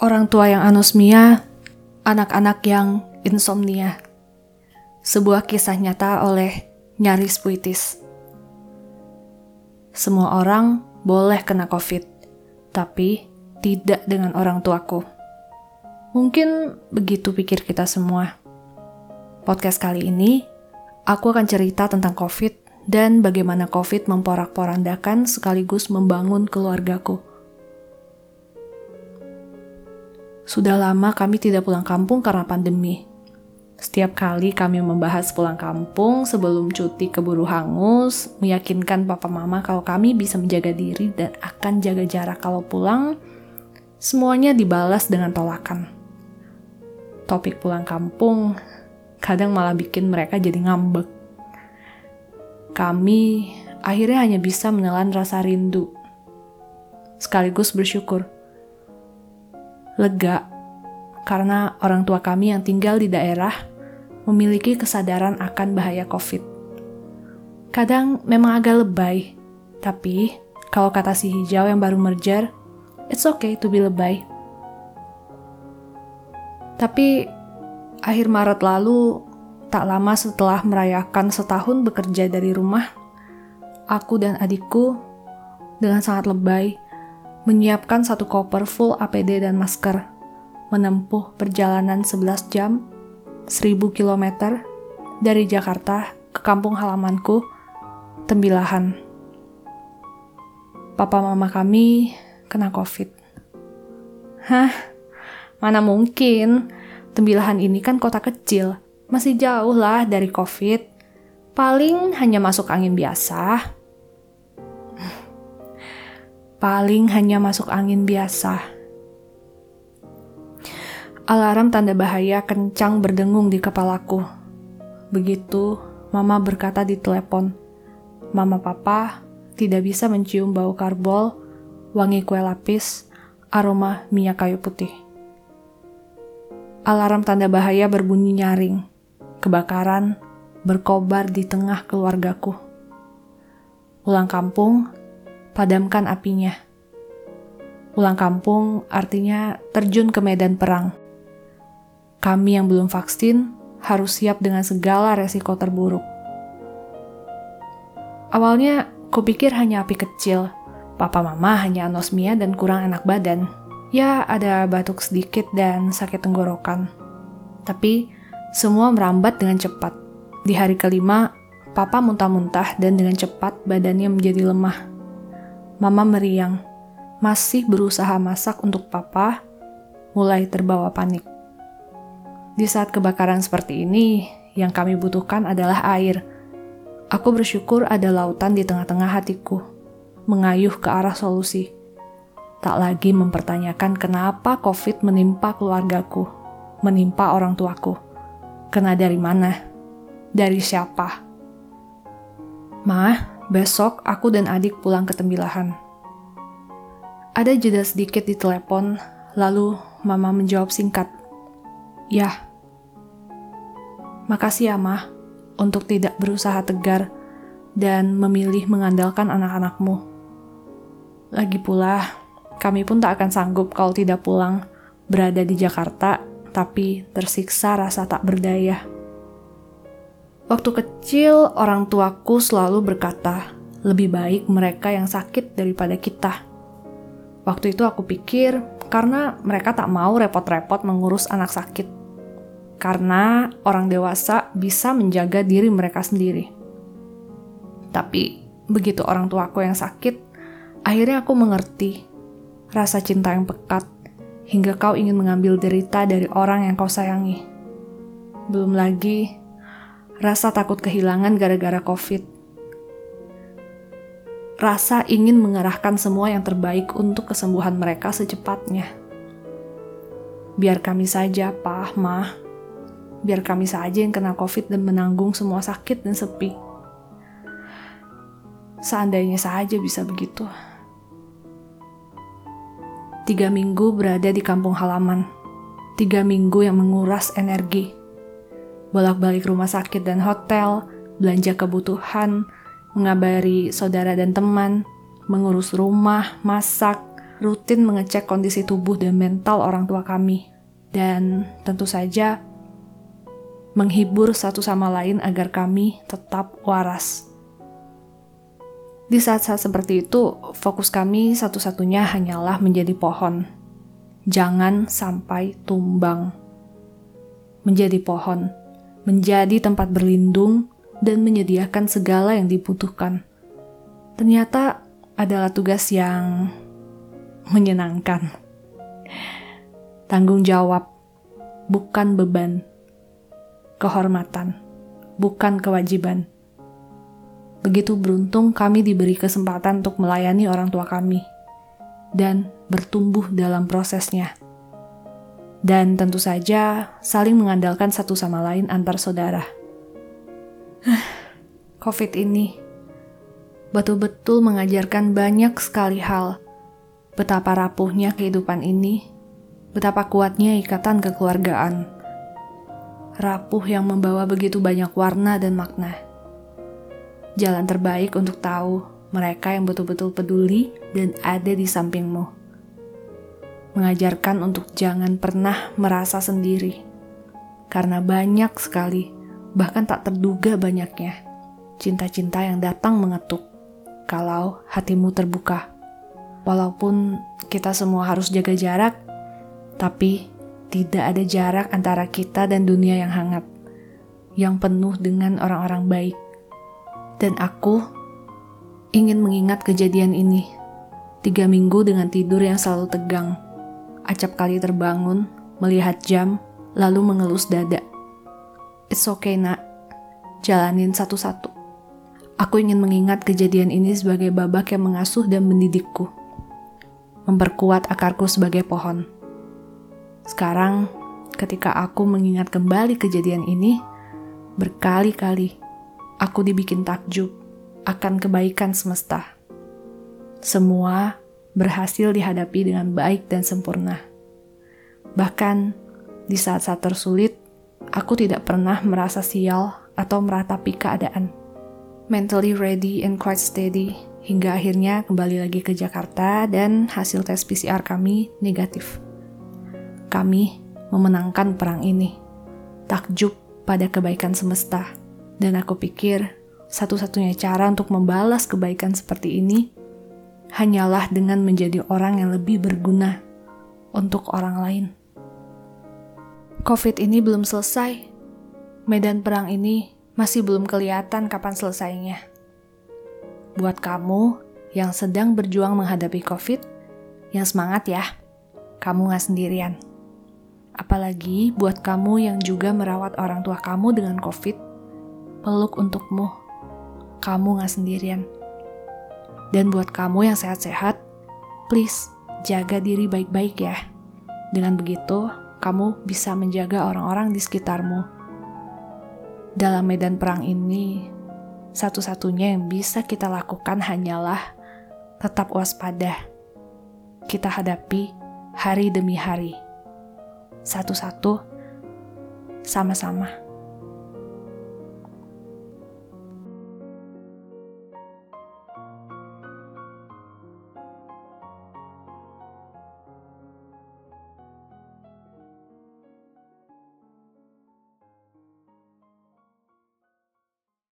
Orang tua yang anosmia, anak-anak yang insomnia. Sebuah kisah nyata oleh Nyaris Puitis. Semua orang boleh kena COVID, tapi tidak dengan orang tuaku. Mungkin begitu pikir kita semua. Podcast kali ini, aku akan cerita tentang COVID dan bagaimana COVID memporak-porandakan sekaligus membangun keluargaku. Sudah lama kami tidak pulang kampung karena pandemi. Setiap kali kami membahas pulang kampung sebelum cuti keburu hangus, meyakinkan papa mama kalau kami bisa menjaga diri dan akan jaga jarak kalau pulang, semuanya dibalas dengan tolakan. Topik pulang kampung kadang malah bikin mereka jadi ngambek. Kami akhirnya hanya bisa menelan rasa rindu, sekaligus bersyukur lega karena orang tua kami yang tinggal di daerah memiliki kesadaran akan bahaya COVID. Kadang memang agak lebay, tapi kalau kata si hijau yang baru merger, it's okay to be lebay. Tapi akhir Maret lalu, tak lama setelah merayakan setahun bekerja dari rumah, aku dan adikku dengan sangat lebay menyiapkan satu koper full APD dan masker, menempuh perjalanan 11 jam, 1000 km dari Jakarta ke kampung halamanku, Tembilahan. Papa mama kami kena COVID. Hah? Mana mungkin? Tembilahan ini kan kota kecil, masih jauh lah dari COVID. Paling hanya masuk angin biasa, paling hanya masuk angin biasa. Alarm tanda bahaya kencang berdengung di kepalaku. Begitu mama berkata di telepon, Mama papa tidak bisa mencium bau karbol, wangi kue lapis, aroma minyak kayu putih. Alarm tanda bahaya berbunyi nyaring. Kebakaran berkobar di tengah keluargaku. Pulang kampung, padamkan apinya. Pulang kampung artinya terjun ke medan perang. Kami yang belum vaksin harus siap dengan segala resiko terburuk. Awalnya, kupikir hanya api kecil. Papa mama hanya anosmia dan kurang enak badan. Ya, ada batuk sedikit dan sakit tenggorokan. Tapi, semua merambat dengan cepat. Di hari kelima, papa muntah-muntah dan dengan cepat badannya menjadi lemah. Mama meriang, masih berusaha masak untuk papa, mulai terbawa panik. Di saat kebakaran seperti ini, yang kami butuhkan adalah air. Aku bersyukur ada lautan di tengah-tengah hatiku, mengayuh ke arah solusi. Tak lagi mempertanyakan kenapa COVID menimpa keluargaku, menimpa orang tuaku. Kena dari mana? Dari siapa? Mah, Besok aku dan adik pulang ke Tembilahan. Ada jeda sedikit di telepon, lalu mama menjawab singkat. Ya. Makasih ya, Mah, untuk tidak berusaha tegar dan memilih mengandalkan anak-anakmu. Lagi pula, kami pun tak akan sanggup kalau tidak pulang, berada di Jakarta, tapi tersiksa rasa tak berdaya. Waktu kecil, orang tuaku selalu berkata, lebih baik mereka yang sakit daripada kita. Waktu itu aku pikir, karena mereka tak mau repot-repot mengurus anak sakit. Karena orang dewasa bisa menjaga diri mereka sendiri. Tapi, begitu orang tuaku yang sakit, akhirnya aku mengerti rasa cinta yang pekat hingga kau ingin mengambil derita dari orang yang kau sayangi. Belum lagi rasa takut kehilangan gara-gara COVID. Rasa ingin mengerahkan semua yang terbaik untuk kesembuhan mereka secepatnya. Biar kami saja, Pak, Mah. Biar kami saja yang kena COVID dan menanggung semua sakit dan sepi. Seandainya saja bisa begitu. Tiga minggu berada di kampung halaman. Tiga minggu yang menguras energi bolak-balik rumah sakit dan hotel, belanja kebutuhan, mengabari saudara dan teman, mengurus rumah, masak, rutin mengecek kondisi tubuh dan mental orang tua kami, dan tentu saja menghibur satu sama lain agar kami tetap waras. Di saat-saat seperti itu, fokus kami satu-satunya hanyalah menjadi pohon. Jangan sampai tumbang. Menjadi pohon, menjadi tempat berlindung, dan menyediakan segala yang dibutuhkan. Ternyata adalah tugas yang menyenangkan. Tanggung jawab, bukan beban. Kehormatan, bukan kewajiban. Begitu beruntung kami diberi kesempatan untuk melayani orang tua kami dan bertumbuh dalam prosesnya. Dan tentu saja saling mengandalkan satu sama lain antar saudara. COVID ini betul-betul mengajarkan banyak sekali hal. Betapa rapuhnya kehidupan ini, betapa kuatnya ikatan kekeluargaan. Rapuh yang membawa begitu banyak warna dan makna. Jalan terbaik untuk tahu mereka yang betul-betul peduli dan ada di sampingmu. Mengajarkan untuk jangan pernah merasa sendiri, karena banyak sekali bahkan tak terduga banyaknya. Cinta-cinta yang datang mengetuk kalau hatimu terbuka. Walaupun kita semua harus jaga jarak, tapi tidak ada jarak antara kita dan dunia yang hangat, yang penuh dengan orang-orang baik. Dan aku ingin mengingat kejadian ini. Tiga minggu dengan tidur yang selalu tegang. Acap kali terbangun, melihat jam, lalu mengelus dada. It's okay nak, jalanin satu-satu. Aku ingin mengingat kejadian ini sebagai babak yang mengasuh dan mendidikku. Memperkuat akarku sebagai pohon. Sekarang, ketika aku mengingat kembali kejadian ini, berkali-kali aku dibikin takjub akan kebaikan semesta. Semua berhasil dihadapi dengan baik dan sempurna. Bahkan di saat-saat tersulit, aku tidak pernah merasa sial atau meratapi keadaan. Mentally ready and quite steady, hingga akhirnya kembali lagi ke Jakarta dan hasil tes PCR kami negatif. Kami memenangkan perang ini. Takjub pada kebaikan semesta. Dan aku pikir satu-satunya cara untuk membalas kebaikan seperti ini hanyalah dengan menjadi orang yang lebih berguna untuk orang lain. COVID ini belum selesai. Medan perang ini masih belum kelihatan kapan selesainya. Buat kamu yang sedang berjuang menghadapi COVID, yang semangat ya, kamu gak sendirian. Apalagi buat kamu yang juga merawat orang tua kamu dengan COVID, peluk untukmu, kamu gak sendirian. Dan buat kamu yang sehat-sehat, please jaga diri baik-baik ya. Dengan begitu, kamu bisa menjaga orang-orang di sekitarmu. Dalam medan perang ini, satu-satunya yang bisa kita lakukan hanyalah tetap waspada. Kita hadapi hari demi hari, satu-satu, sama-sama.